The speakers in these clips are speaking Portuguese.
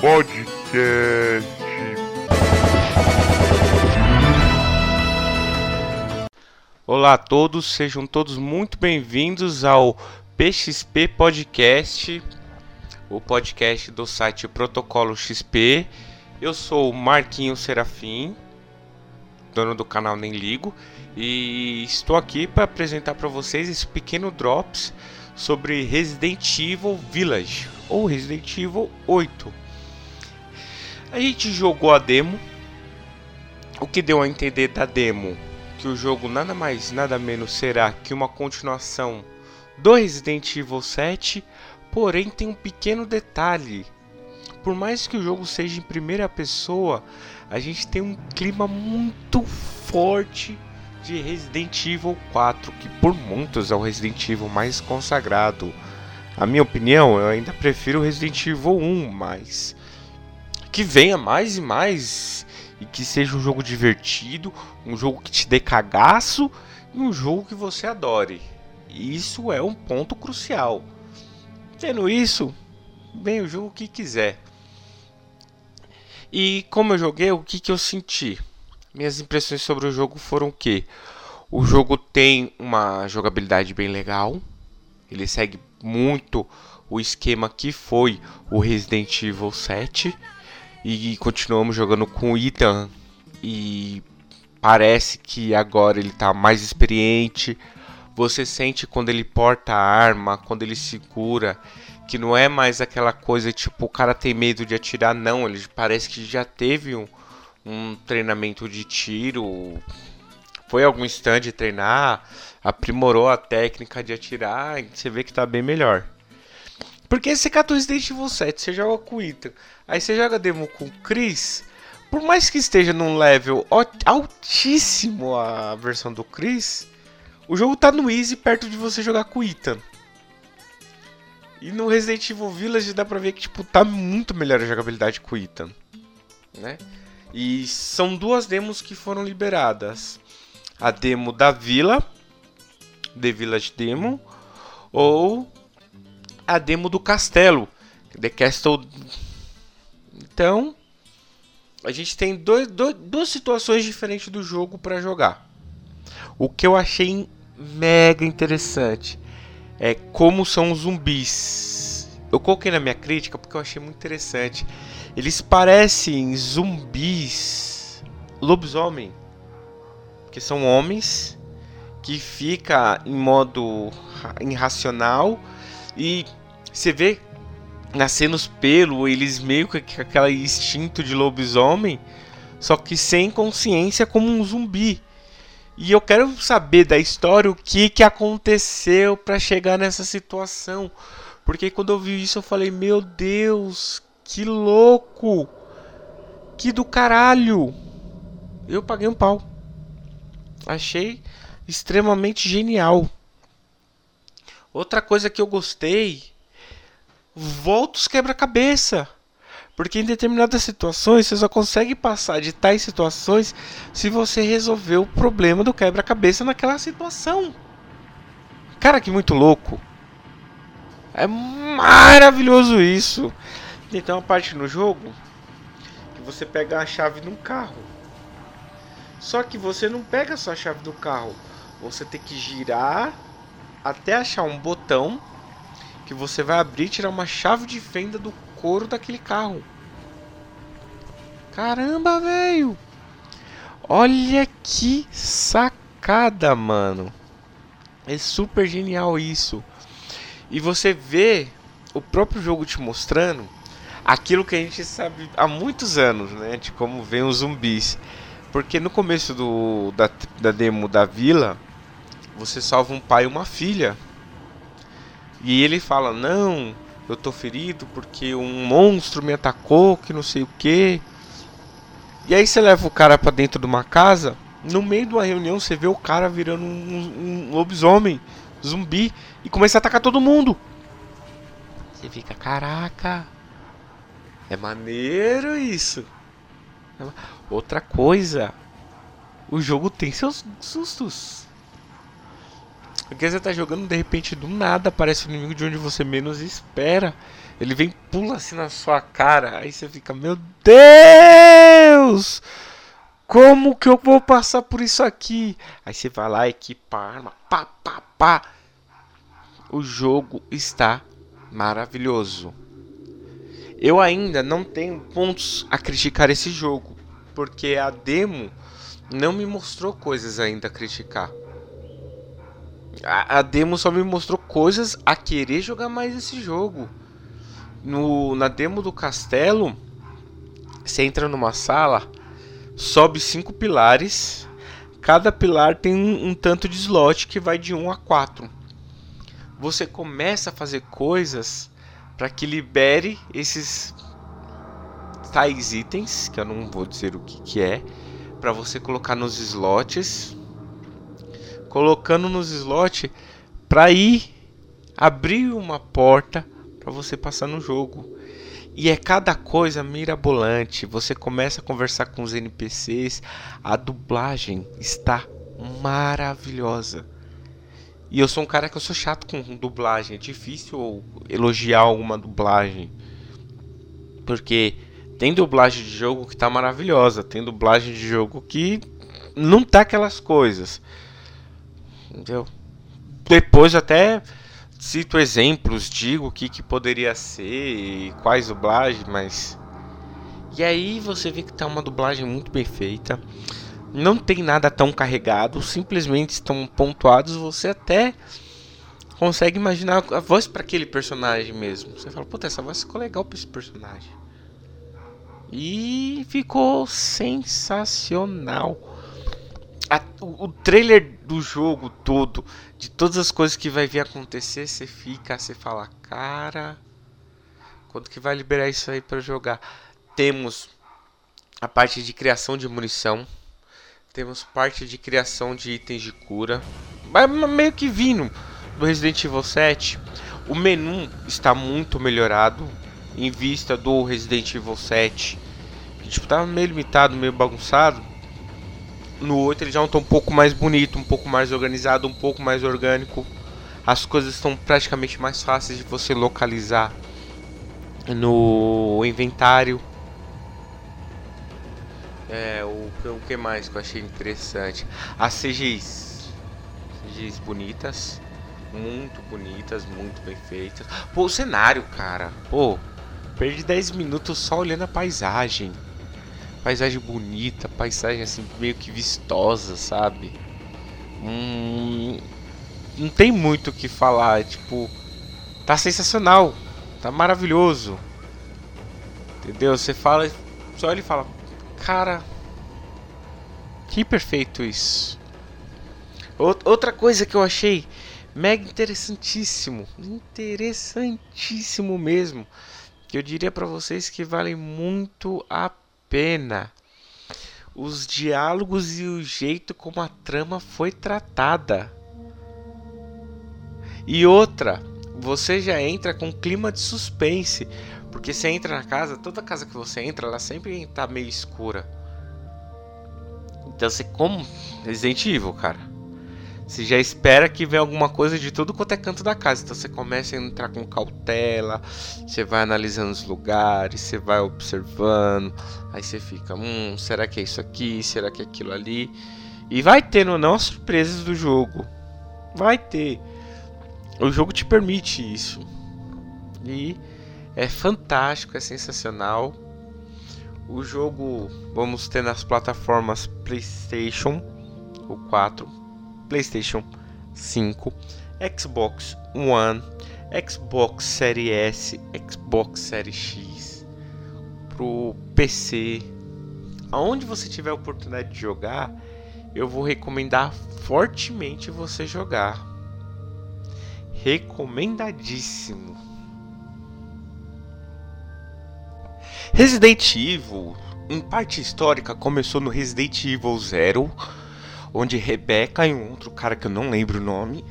Podcast. Olá a todos, sejam todos muito bem-vindos ao PXP Podcast, o podcast do site Protocolo XP. Eu sou o Marquinho Serafim, dono do canal Nem Ligo, e estou aqui para apresentar para vocês esse pequeno drops sobre Resident Evil Village ou Resident Evil 8. A gente jogou a demo. O que deu a entender da demo? Que o jogo nada mais, nada menos será que uma continuação do Resident Evil 7, porém tem um pequeno detalhe. Por mais que o jogo seja em primeira pessoa, a gente tem um clima muito forte de Resident Evil 4, que por muitos é o Resident Evil mais consagrado. A minha opinião, eu ainda prefiro Resident Evil 1, mas que venha mais e mais e que seja um jogo divertido, um jogo que te dê cagaço e um jogo que você adore. Isso é um ponto crucial. Tendo isso, bem o jogo que quiser. E como eu joguei, o que, que eu senti? Minhas impressões sobre o jogo foram que o jogo tem uma jogabilidade bem legal. Ele segue muito o esquema que foi o Resident Evil 7 e continuamos jogando com o Ethan e parece que agora ele está mais experiente. Você sente quando ele porta a arma, quando ele segura, que não é mais aquela coisa tipo o cara tem medo de atirar, não. Ele parece que já teve um, um treinamento de tiro, foi algum stand treinar, aprimorou a técnica de atirar, e você vê que tá bem melhor. Porque você catou Resident Evil 7, você joga com o Ethan, aí você joga demo com o Chris, por mais que esteja num level altíssimo a versão do Chris, o jogo tá no easy perto de você jogar com o Ethan. E no Resident Evil Village dá pra ver que tipo, tá muito melhor a jogabilidade com o Ethan. Né? E são duas demos que foram liberadas a demo da vila, The Village Demo, ou a demo do castelo, The Castle. Então, a gente tem dois, dois, duas situações diferentes do jogo para jogar. O que eu achei mega interessante é como são os zumbis. Eu coloquei na minha crítica porque eu achei muito interessante. Eles parecem zumbis lobisomem que são homens que fica em modo irracional e você vê nascendo os pelos, eles meio que aquele instinto de lobisomem, só que sem consciência como um zumbi. E eu quero saber da história o que, que aconteceu para chegar nessa situação. Porque quando eu vi isso eu falei, meu Deus, que louco! Que do caralho! Eu paguei um pau. Achei extremamente genial. Outra coisa que eu gostei, volta os quebra-cabeça. Porque em determinadas situações você só consegue passar de tais situações se você resolver o problema do quebra-cabeça naquela situação. Cara, que muito louco. É maravilhoso isso. Tem uma parte no jogo que você pega a chave num carro. Só que você não pega só a chave do carro. Você tem que girar até achar um botão que você vai abrir e tirar uma chave de fenda do couro daquele carro. Caramba, velho! Olha que sacada, mano. É super genial isso. E você vê o próprio jogo te mostrando aquilo que a gente sabe há muitos anos, né? De como vem os zumbis. Porque no começo do, da, da demo da vila, você salva um pai e uma filha. E ele fala: Não, eu tô ferido porque um monstro me atacou, que não sei o que. E aí você leva o cara para dentro de uma casa. No meio de uma reunião, você vê o cara virando um, um lobisomem, zumbi, e começa a atacar todo mundo. Você fica: Caraca, é maneiro isso. Outra coisa, o jogo tem seus sustos. Porque você tá jogando, de repente, do nada aparece um inimigo de onde você menos espera. Ele vem, pula assim na sua cara. Aí você fica, meu Deus! Como que eu vou passar por isso aqui? Aí você vai lá, equipa a arma, pá, pá, pá. O jogo está maravilhoso. Eu ainda não tenho pontos a criticar esse jogo, porque a demo não me mostrou coisas ainda a criticar. A, a demo só me mostrou coisas a querer jogar mais esse jogo. No, na demo do castelo, você entra numa sala, sobe cinco pilares. Cada pilar tem um, um tanto de slot que vai de 1 a 4. Você começa a fazer coisas para que libere esses tais itens, que eu não vou dizer o que, que é, para você colocar nos slots colocando nos slots para ir abrir uma porta para você passar no jogo. E é cada coisa mirabolante. Você começa a conversar com os NPCs, a dublagem está maravilhosa. E eu sou um cara que eu sou chato com dublagem, é difícil elogiar alguma dublagem. Porque tem dublagem de jogo que tá maravilhosa, tem dublagem de jogo que não tá aquelas coisas. Entendeu? Depois até cito exemplos, digo o que, que poderia ser quais dublagens, mas. E aí você vê que tá uma dublagem muito bem feita. Não tem nada tão carregado, simplesmente estão pontuados. Você até consegue imaginar a voz para aquele personagem mesmo. Você fala, puta, essa voz ficou legal para esse personagem. E ficou sensacional a, o, o, trailer do jogo todo, de todas as coisas que vai vir acontecer, você fica, você fala, cara, quando que vai liberar isso aí para jogar? Temos a parte de criação de munição, temos parte de criação de itens de cura, mas meio que vindo do Resident Evil 7. O menu está muito melhorado em vista do Resident Evil 7. Que, tipo, tava meio limitado, meio bagunçado no 8 ele já está um pouco mais bonito, um pouco mais organizado, um pouco mais orgânico. As coisas estão praticamente mais fáceis de você localizar no inventário. É, o, o que mais que eu achei interessante? As CGs. CGs bonitas. Muito bonitas, muito bem feitas. Pô, o cenário, cara. Pô, perdi 10 minutos só olhando a paisagem paisagem bonita, paisagem assim meio que vistosa, sabe? Hum, não tem muito o que falar, tipo, tá sensacional, tá maravilhoso. Entendeu? Você fala, só ele fala, cara, que perfeito isso. Outra coisa que eu achei mega interessantíssimo, interessantíssimo mesmo, que eu diria para vocês que vale muito a pena. Os diálogos e o jeito como a trama foi tratada. E outra, você já entra com clima de suspense, porque você entra na casa, toda casa que você entra, ela sempre tá meio escura. Então você como Resident Evil, cara. Você já espera que venha alguma coisa de tudo quanto é canto da casa. Então você começa a entrar com cautela, você vai analisando os lugares, você vai observando. Aí você fica, hum, será que é isso aqui? Será que é aquilo ali? E vai tendo ou não as surpresas do jogo. Vai ter. O jogo te permite isso. E é fantástico, é sensacional. O jogo vamos ter nas plataformas PlayStation, o 4, PlayStation 5, Xbox One, Xbox Series S, Xbox Series X, pro PC. Aonde você tiver a oportunidade de jogar, eu vou recomendar fortemente você jogar. Recomendadíssimo. Resident Evil, em parte histórica, começou no Resident Evil 0 onde Rebecca e um outro cara que eu não lembro o nome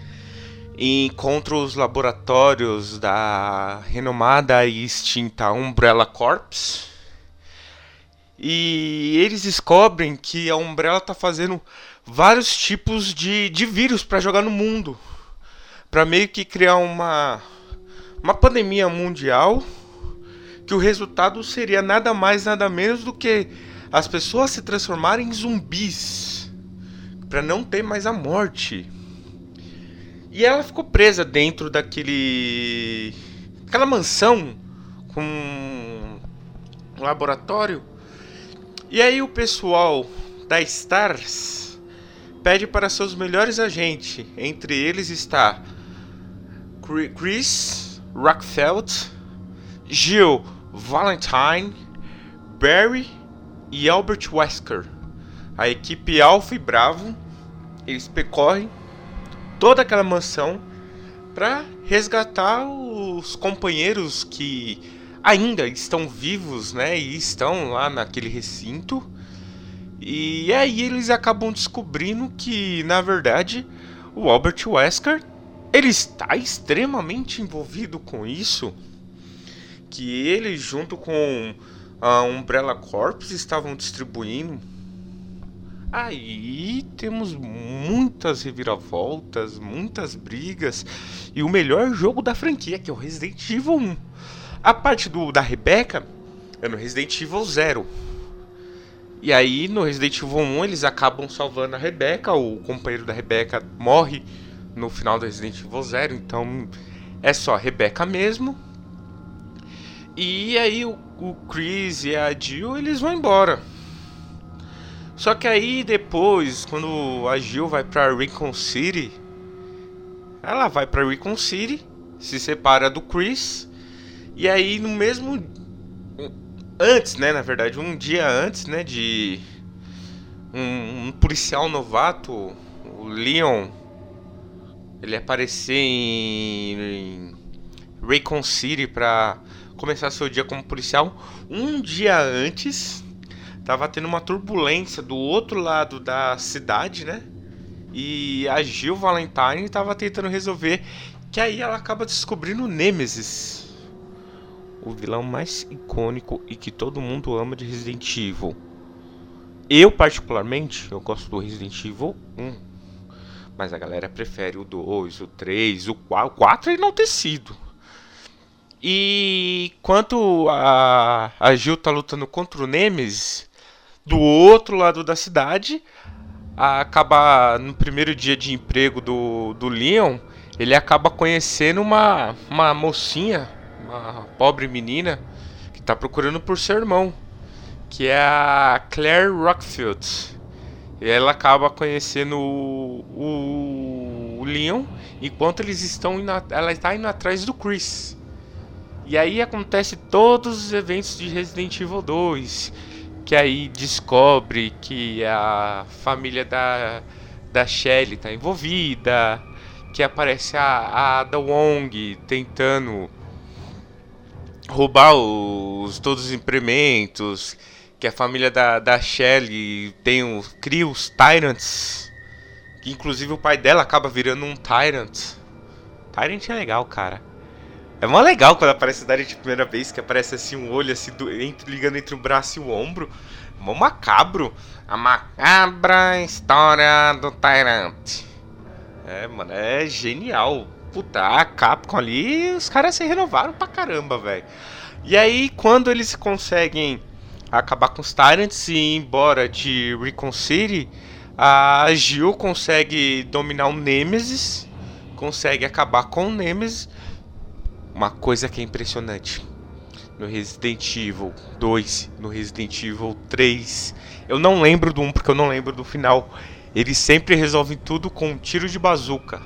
encontram os laboratórios da renomada e extinta Umbrella Corps E eles descobrem que a Umbrella tá fazendo vários tipos de, de vírus para jogar no mundo. para meio que criar uma, uma pandemia mundial. Que o resultado seria nada mais, nada menos do que as pessoas se transformarem em zumbis. Para não ter mais a morte. E ela ficou presa dentro daquele. aquela mansão com um laboratório. E aí o pessoal da Stars pede para seus melhores agentes. Entre eles está Chris Rockfeld, Jill Valentine, Barry e Albert Wesker. A equipe Alpha e Bravo, eles percorrem toda aquela mansão para resgatar os companheiros que ainda estão vivos, né, e estão lá naquele recinto. E aí eles acabam descobrindo que, na verdade, o Albert Wesker ele está extremamente envolvido com isso, que ele junto com a Umbrella Corps estavam distribuindo Aí temos muitas reviravoltas, muitas brigas e o melhor jogo da franquia, que é o Resident Evil 1. A parte do da Rebecca é no Resident Evil 0. E aí no Resident Evil 1 eles acabam salvando a Rebecca, o companheiro da Rebecca morre no final do Resident Evil 0, então é só a Rebecca mesmo. E aí o, o Chris e a Jill eles vão embora. Só que aí depois, quando a Jill vai pra Recon City, ela vai pra Recon City, se separa do Chris, e aí no mesmo. Antes, né? Na verdade, um dia antes, né? De. Um, um policial novato, o Leon, ele aparecer em, em City pra começar seu dia como policial. Um dia antes tava tendo uma turbulência do outro lado da cidade, né? E a Jill Valentine tava tentando resolver. Que aí ela acaba descobrindo o Nemesis. O vilão mais icônico e que todo mundo ama de Resident Evil. Eu, particularmente, eu gosto do Resident Evil 1. Mas a galera prefere o 2, o 3, o 4. O 4 é enaltecido. E quanto a, a Jill tá lutando contra o Nemesis, do outro lado da cidade, acaba no primeiro dia de emprego do, do Leon, ele acaba conhecendo uma, uma mocinha, uma pobre menina, que está procurando por seu irmão, que é a Claire Rockfield. E ela acaba conhecendo o, o, o Leon, enquanto eles estão indo, ela está indo atrás do Chris. E aí acontece todos os eventos de Resident Evil 2 que aí descobre que a família da, da Shelly está envolvida, que aparece a, a Ada Wong tentando roubar os, todos os implementos, que a família da, da Shelly tem os, cria os Tyrants, que inclusive o pai dela acaba virando um Tyrant. Tyrant é legal, cara. É mó legal quando aparece o Dario de primeira vez, que aparece assim um olho assim, do, entre, ligando entre o braço e o ombro. Mó macabro. A macabra história do Tyrant. É, mano, é genial. Puta, a Capcom ali, os caras se renovaram pra caramba, velho. E aí, quando eles conseguem acabar com os Tyrants e ir embora de Recon City, a Jill consegue dominar o Nemesis, consegue acabar com o Nemesis uma coisa que é impressionante. No Resident Evil 2, no Resident Evil 3, eu não lembro do 1 porque eu não lembro do final. Eles sempre resolvem tudo com um tiro de bazuca.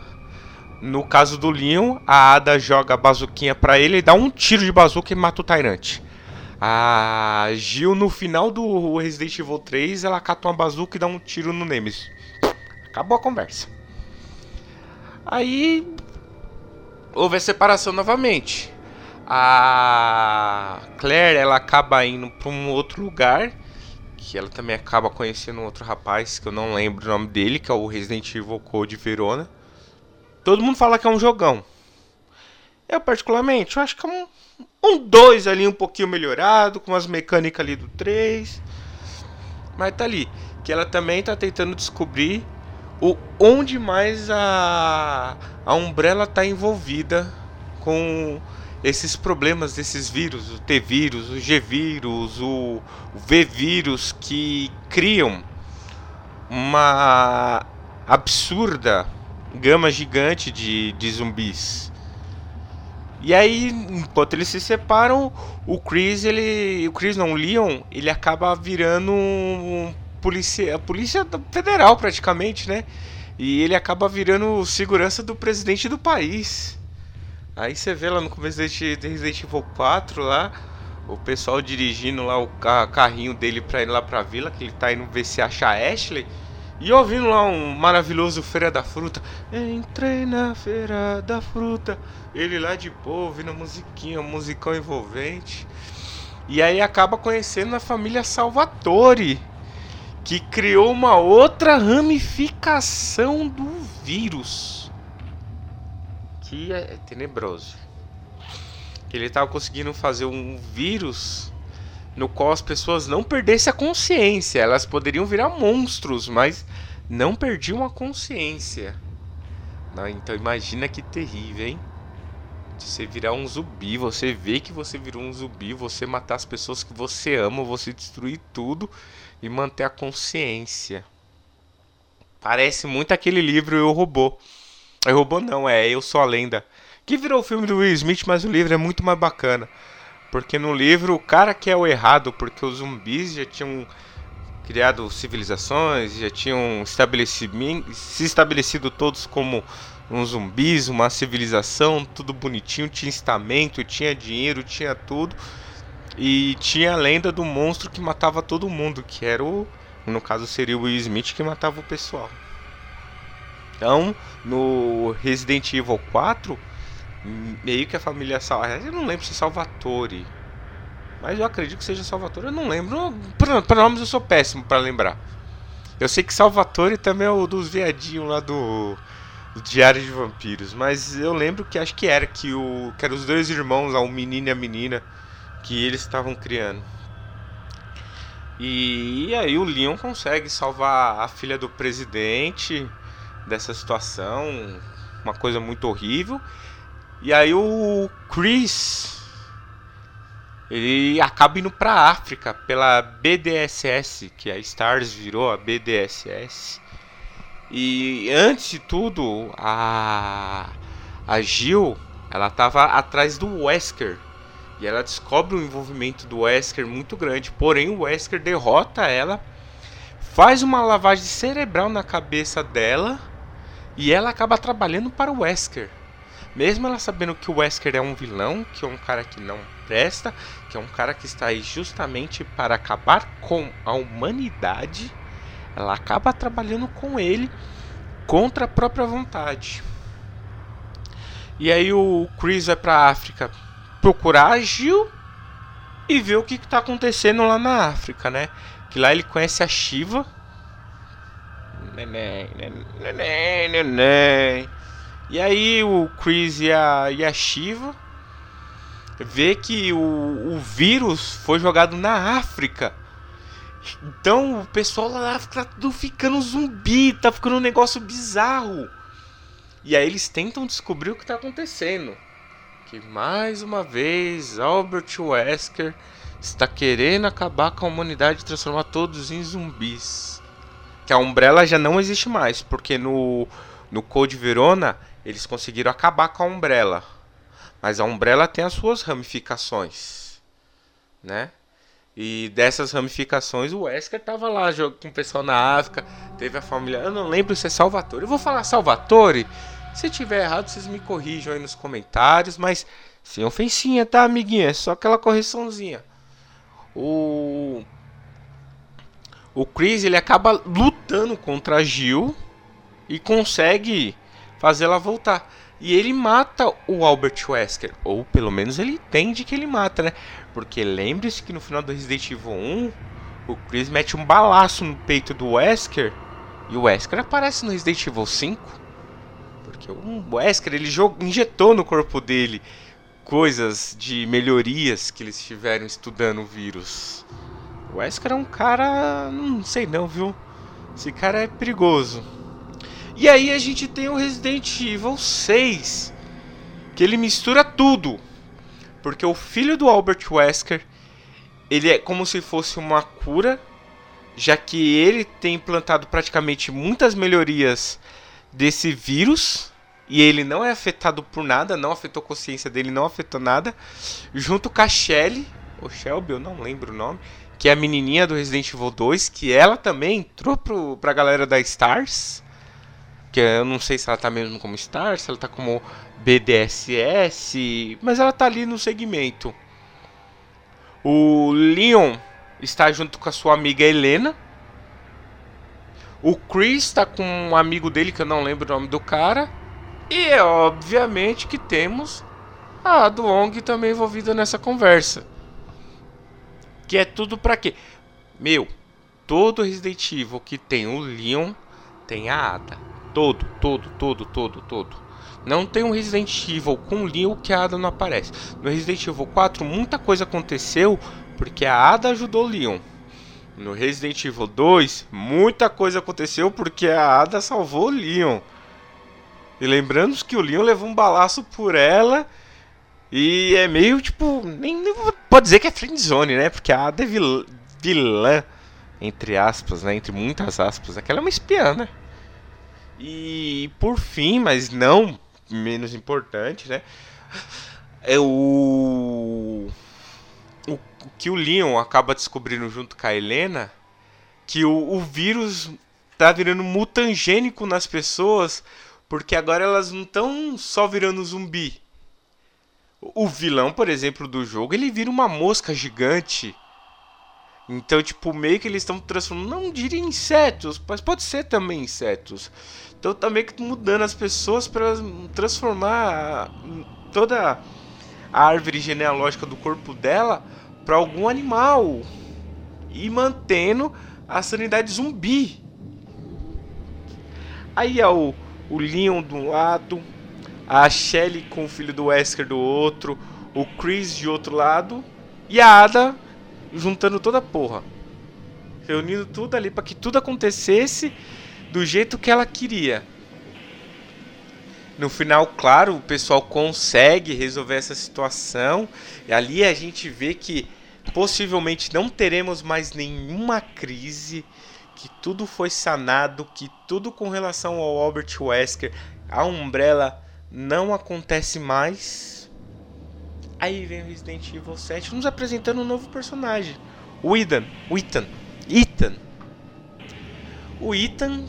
No caso do Leon, a Ada joga a bazuquinha pra ele e dá um tiro de bazuca e mata o Tyrant. A Jill, no final do Resident Evil 3, ela cata uma bazuca e dá um tiro no Nemesis. Acabou a conversa. Aí houve a separação novamente. A Claire ela acaba indo para um outro lugar, que ela também acaba conhecendo um outro rapaz que eu não lembro o nome dele, que é o Resident Evil Code Verona. Todo mundo fala que é um jogão. Eu particularmente, eu acho que é um um 2 ali um pouquinho melhorado, com as mecânicas ali do 3. mas tá ali. Que ela também tá tentando descobrir o onde mais a, a Umbrella tá envolvida com esses problemas desses vírus, o T-vírus, o G-vírus, o, o V-vírus que criam uma absurda gama gigante de, de zumbis. E aí, enquanto eles se separam, o Chris, ele. O Chris não, o Leon, ele acaba virando um polícia, a polícia federal praticamente, né? E ele acaba virando segurança do presidente do país. Aí você vê lá no começo de Resident Evil 4 lá, o pessoal dirigindo lá o carrinho dele pra ir lá pra vila, que ele tá indo ver se acha Ashley. E ouvindo lá um maravilhoso Feira da Fruta. Entrei na Feira da Fruta. Ele lá de boa, ouvindo a musiquinha, musicão envolvente. E aí acaba conhecendo a família Salvatore, que criou uma outra ramificação do vírus. Que é tenebroso. Ele estava conseguindo fazer um vírus no qual as pessoas não perdessem a consciência. Elas poderiam virar monstros, mas não perdiam a consciência. Então imagina que terrível, hein? Você virar um zumbi, você vê que você virou um zumbi, você matar as pessoas que você ama, você destruir tudo e manter a consciência. Parece muito aquele livro Eu Robô. Eu Robô não, é Eu Sou a Lenda. Que virou o filme do Will Smith, mas o livro é muito mais bacana. Porque no livro o cara que é o errado, porque os zumbis já tinham criado civilizações, já tinham se estabelecido todos como uns zumbis, uma civilização, tudo bonitinho, tinha estamento, tinha dinheiro, tinha tudo. E tinha a lenda do monstro que matava todo mundo, que era o. No caso seria o Will Smith que matava o pessoal. Então, no Resident Evil 4, meio que a família Sal... Eu não lembro se é Salvatore. Mas eu acredito que seja Salvatore. Eu não lembro. Para nomes eu sou péssimo para lembrar. Eu sei que Salvatore também é o dos viadinhos lá do Diário de Vampiros. Mas eu lembro que acho que era que, o, que eram os dois irmãos, o menino e a menina, que eles estavam criando. E, e aí o Leon consegue salvar a filha do presidente dessa situação. Uma coisa muito horrível. E aí o Chris ele acaba indo para África pela BDSS, que a Stars virou a BDSS. E antes de tudo, a a Jill, ela estava atrás do Wesker. E ela descobre o envolvimento do Wesker muito grande. Porém, o Wesker derrota ela, faz uma lavagem cerebral na cabeça dela e ela acaba trabalhando para o Wesker. Mesmo ela sabendo que o Wesker é um vilão, que é um cara que não presta, que é um cara que está aí justamente para acabar com a humanidade, ela acaba trabalhando com ele contra a própria vontade. E aí o Chris vai para África procurar a Jill e ver o que está acontecendo lá na África, né? Que lá ele conhece a Shiva. Neném, neném, neném. E aí o Chris e a, e a Shiva vê que o, o vírus foi jogado na África. Então o pessoal lá tá tudo ficando zumbi, tá ficando um negócio bizarro. E aí eles tentam descobrir o que tá acontecendo. Que mais uma vez Albert Wesker está querendo acabar com a humanidade e transformar todos em zumbis. Que a Umbrella já não existe mais, porque no, no Code Verona eles conseguiram acabar com a Umbrella. Mas a Umbrella tem as suas ramificações, né? E dessas ramificações, o Wesker tava lá com o pessoal na África, teve a família, eu não lembro se é Salvatore. Eu vou falar Salvatore. Se tiver errado, vocês me corrijam aí nos comentários, mas sem ofensinha, tá, amiguinha? É só aquela correçãozinha. O o Chris ele acaba lutando contra a Jill e consegue fazer ela voltar. E ele mata o Albert Wesker, ou pelo menos ele entende que ele mata, né? Porque lembre-se que no final do Resident Evil 1, o Chris mete um balaço no peito do Wesker e o Wesker aparece no Resident Evil 5. Porque o Wesker ele injetou no corpo dele coisas de melhorias que eles estiveram estudando o vírus. Wesker é um cara. Não sei não, viu? Esse cara é perigoso. E aí a gente tem o Resident Evil 6. Que ele mistura tudo. Porque o filho do Albert Wesker. Ele é como se fosse uma cura. Já que ele tem implantado praticamente muitas melhorias desse vírus e ele não é afetado por nada, não afetou a consciência dele, não afetou nada. Junto com a Shelly, ou Shelby, eu não lembro o nome, que é a menininha do Resident Evil 2, que ela também entrou pro, pra galera da Stars. Que eu não sei se ela tá mesmo como Stars, se ela tá como BDSS, mas ela tá ali no segmento. O Leon está junto com a sua amiga Helena. O Chris está com um amigo dele que eu não lembro o nome do cara. E é obviamente que temos a Duong também envolvida nessa conversa. Que é tudo para quê? Meu, todo Resident Evil que tem o Leon tem a Ada. Todo, todo, todo, todo, todo. Não tem um Resident Evil com Leon que a Ada não aparece. No Resident Evil 4 muita coisa aconteceu porque a Ada ajudou Leon. No Resident Evil 2 muita coisa aconteceu porque a Ada salvou Leon. E lembrando que o Leon levou um balaço por ela. E é meio tipo. Nem, nem pode dizer que é friendzone, né? Porque a Ada é vil, vilã, entre aspas, né? Entre muitas aspas. Aquela é uma espiã, né? E por fim, mas não menos importante, né? É o. O que o Leon acaba descobrindo junto com a Helena. Que o, o vírus tá virando mutangênico nas pessoas porque agora elas não estão só virando zumbi. O vilão, por exemplo, do jogo, ele vira uma mosca gigante. Então, tipo, meio que eles estão transformando, não diria insetos, mas pode ser também insetos. Então, tá meio que mudando as pessoas para transformar toda a árvore genealógica do corpo dela para algum animal e mantendo a sanidade zumbi. Aí é o o Leon de um lado, a Shelly com o filho do Wesker do outro, o Chris de outro lado e a Ada juntando toda a porra. Reunindo tudo ali para que tudo acontecesse do jeito que ela queria. No final, claro, o pessoal consegue resolver essa situação. E ali a gente vê que possivelmente não teremos mais nenhuma crise que tudo foi sanado, que tudo com relação ao Albert Wesker, a Umbrella não acontece mais. Aí vem o Resident Evil 7 nos apresentando um novo personagem, o Ethan, o Ethan, Ethan. O Ethan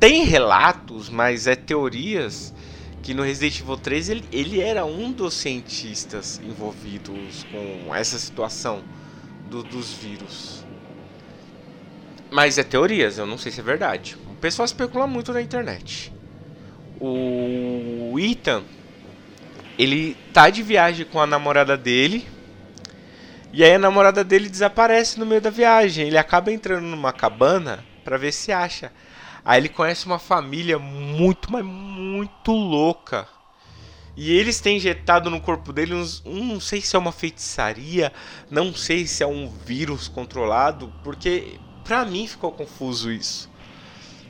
tem relatos, mas é teorias que no Resident Evil 3 ele, ele era um dos cientistas envolvidos com essa situação do, dos vírus. Mas é teorias, eu não sei se é verdade. O pessoal especula muito na internet. O Ethan, ele tá de viagem com a namorada dele. E aí a namorada dele desaparece no meio da viagem. Ele acaba entrando numa cabana para ver se acha. Aí ele conhece uma família muito, mas muito louca. E eles têm injetado no corpo dele uns. Um, não sei se é uma feitiçaria, não sei se é um vírus controlado, porque Pra mim ficou confuso isso.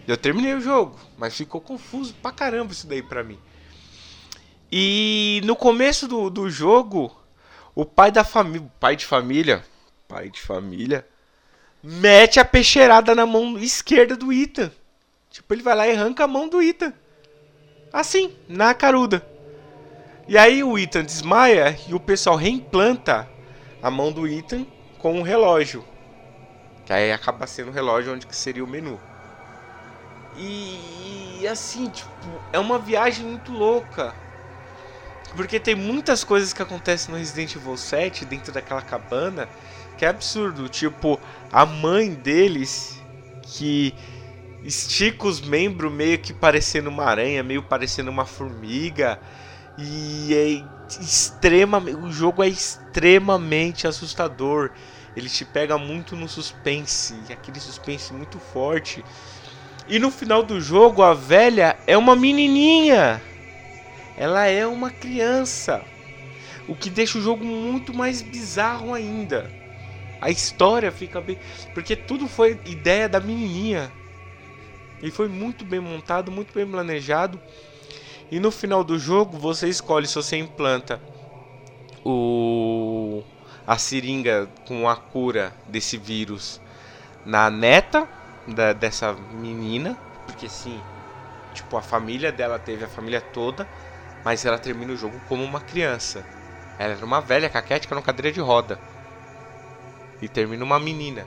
Eu terminei o jogo, mas ficou confuso pra caramba isso daí pra mim. E no começo do, do jogo, o pai da família, pai de família, pai de família, mete a peixeirada na mão esquerda do Ethan. Tipo, ele vai lá e arranca a mão do Ethan. Assim, na caruda. E aí o Ethan desmaia e o pessoal reimplanta a mão do Ethan com um relógio. Que aí acaba sendo o relógio onde que seria o menu. E, e assim, tipo, é uma viagem muito louca. Porque tem muitas coisas que acontecem no Resident Evil 7 dentro daquela cabana que é absurdo. Tipo, a mãe deles que estica os membros meio que parecendo uma aranha, meio parecendo uma formiga. E é extremamente. O jogo é extremamente assustador ele te pega muito no suspense, aquele suspense muito forte. E no final do jogo, a velha é uma menininha. Ela é uma criança. O que deixa o jogo muito mais bizarro ainda. A história fica bem. Porque tudo foi ideia da menininha. E foi muito bem montado, muito bem planejado. E no final do jogo você escolhe se você implanta o a seringa com a cura desse vírus na neta da, dessa menina, porque sim, tipo a família dela teve a família toda, mas ela termina o jogo como uma criança. Ela era uma velha caquética na cadeira de roda. E termina uma menina.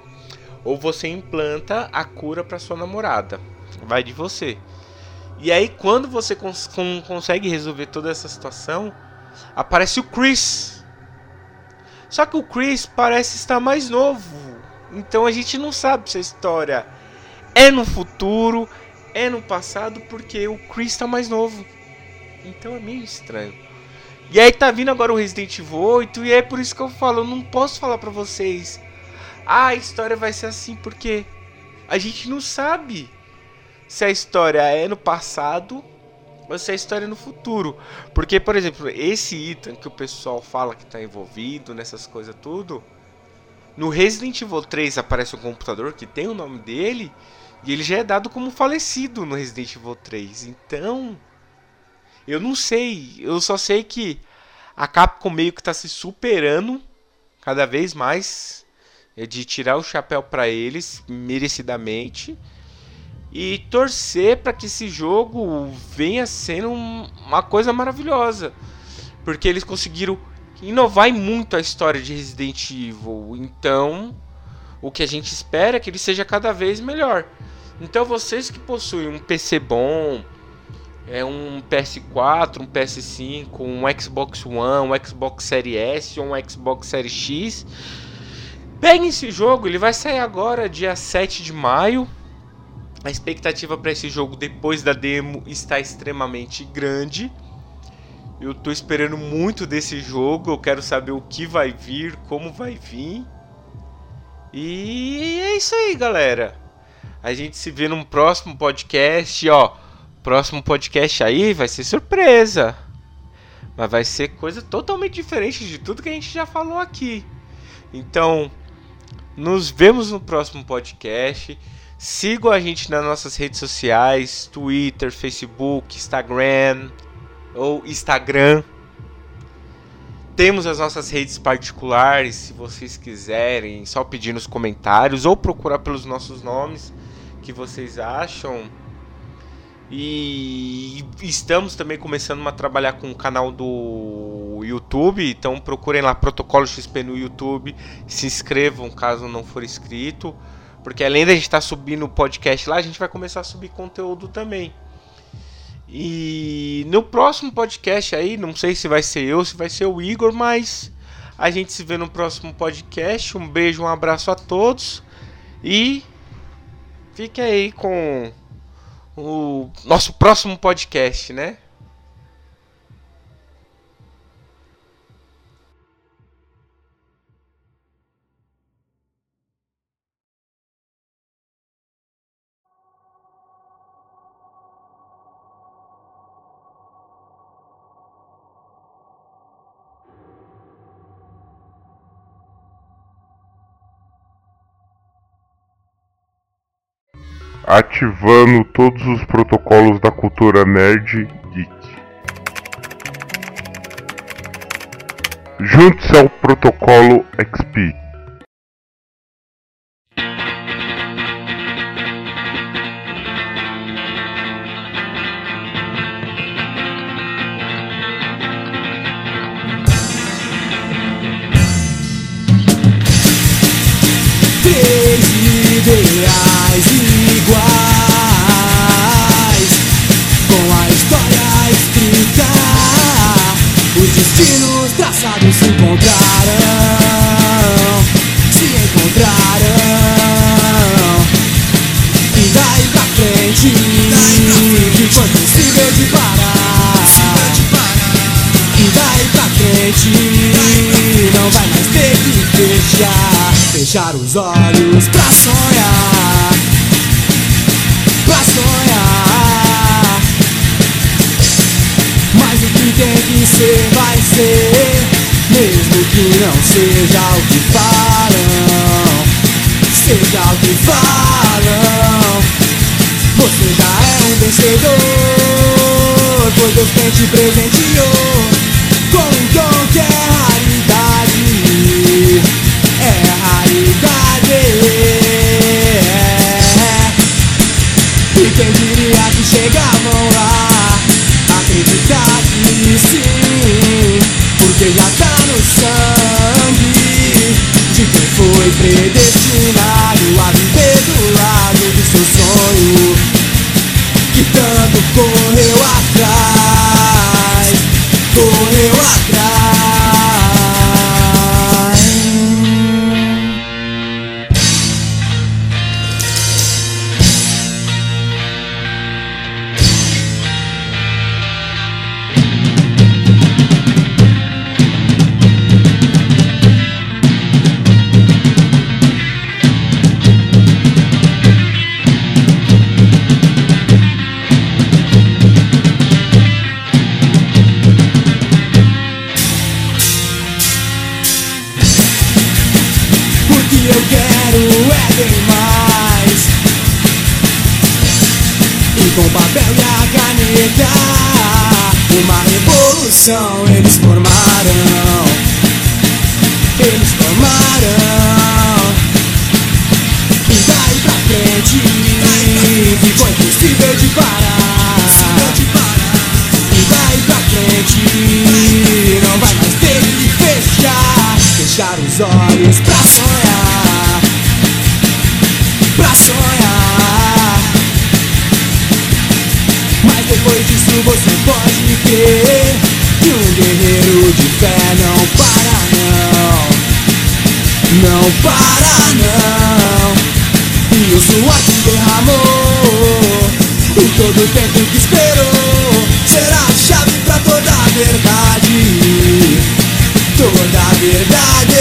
Ou você implanta a cura para sua namorada. Vai de você. E aí quando você cons consegue resolver toda essa situação, aparece o Chris. Só que o Chris parece estar mais novo. Então a gente não sabe se a história é no futuro, é no passado, porque o Chris está mais novo. Então é meio estranho. E aí tá vindo agora o Resident Evil 8 e é por isso que eu falo, eu não posso falar pra vocês. Ah, a história vai ser assim porque a gente não sabe se a história é no passado ou se a história é no futuro. Porque, por exemplo, esse Ethan que o pessoal fala que tá envolvido nessas coisas tudo, no Resident Evil 3 aparece um computador que tem o nome dele e ele já é dado como falecido no Resident Evil 3. Então, eu não sei. Eu só sei que a Capcom meio que está se superando cada vez mais. É de tirar o chapéu para eles merecidamente e torcer para que esse jogo venha sendo uma coisa maravilhosa, porque eles conseguiram inovar muito a história de Resident Evil. Então, o que a gente espera é que ele seja cada vez melhor. Então, vocês que possuem um PC bom, é um PS4, um PS5, um Xbox One, um Xbox Series S ou um Xbox Series X. Peguem esse jogo, ele vai sair agora, dia 7 de maio. A expectativa para esse jogo depois da demo está extremamente grande. Eu estou esperando muito desse jogo, eu quero saber o que vai vir, como vai vir. E é isso aí, galera. A gente se vê num próximo podcast, ó. Próximo podcast aí vai ser surpresa. Mas vai ser coisa totalmente diferente de tudo que a gente já falou aqui. Então, nos vemos no próximo podcast. Sigam a gente nas nossas redes sociais: Twitter, Facebook, Instagram ou Instagram. Temos as nossas redes particulares, se vocês quiserem, só pedir nos comentários ou procurar pelos nossos nomes que vocês acham. E estamos também começando a trabalhar com o canal do YouTube, então procurem lá Protocolo XP no YouTube, se inscrevam caso não for inscrito, porque além da gente estar tá subindo o podcast lá, a gente vai começar a subir conteúdo também. E no próximo podcast aí, não sei se vai ser eu, se vai ser o Igor, mas a gente se vê no próximo podcast. Um beijo, um abraço a todos e fique aí com o nosso próximo podcast, né? Ativando todos os protocolos da cultura nerd geek. Junte-se ao protocolo XP. Fechar os olhos pra sonhar, pra sonhar. Mas o que tem que ser vai ser, mesmo que não seja o que falam. seja o que falam, você já é um vencedor. Pois Deus quem te presenteou que é raridade. É raridade. E quem diria que chegavam lá Acreditar que sim Porque já tá no sangue De quem foi predestinado A viver do lado do seu sonho Que tanto correu atrás você pode crer Que um guerreiro de fé não para não. Não para não. E o suor que derramou. E todo o tempo que esperou Será a chave pra toda a verdade. Toda a verdade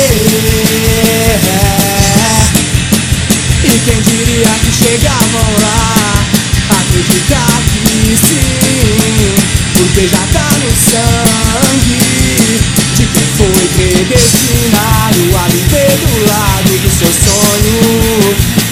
E quem diria que chegavam lá Acreditar Já tá no sangue. De quem foi predestinado A viver do lado do seu sonho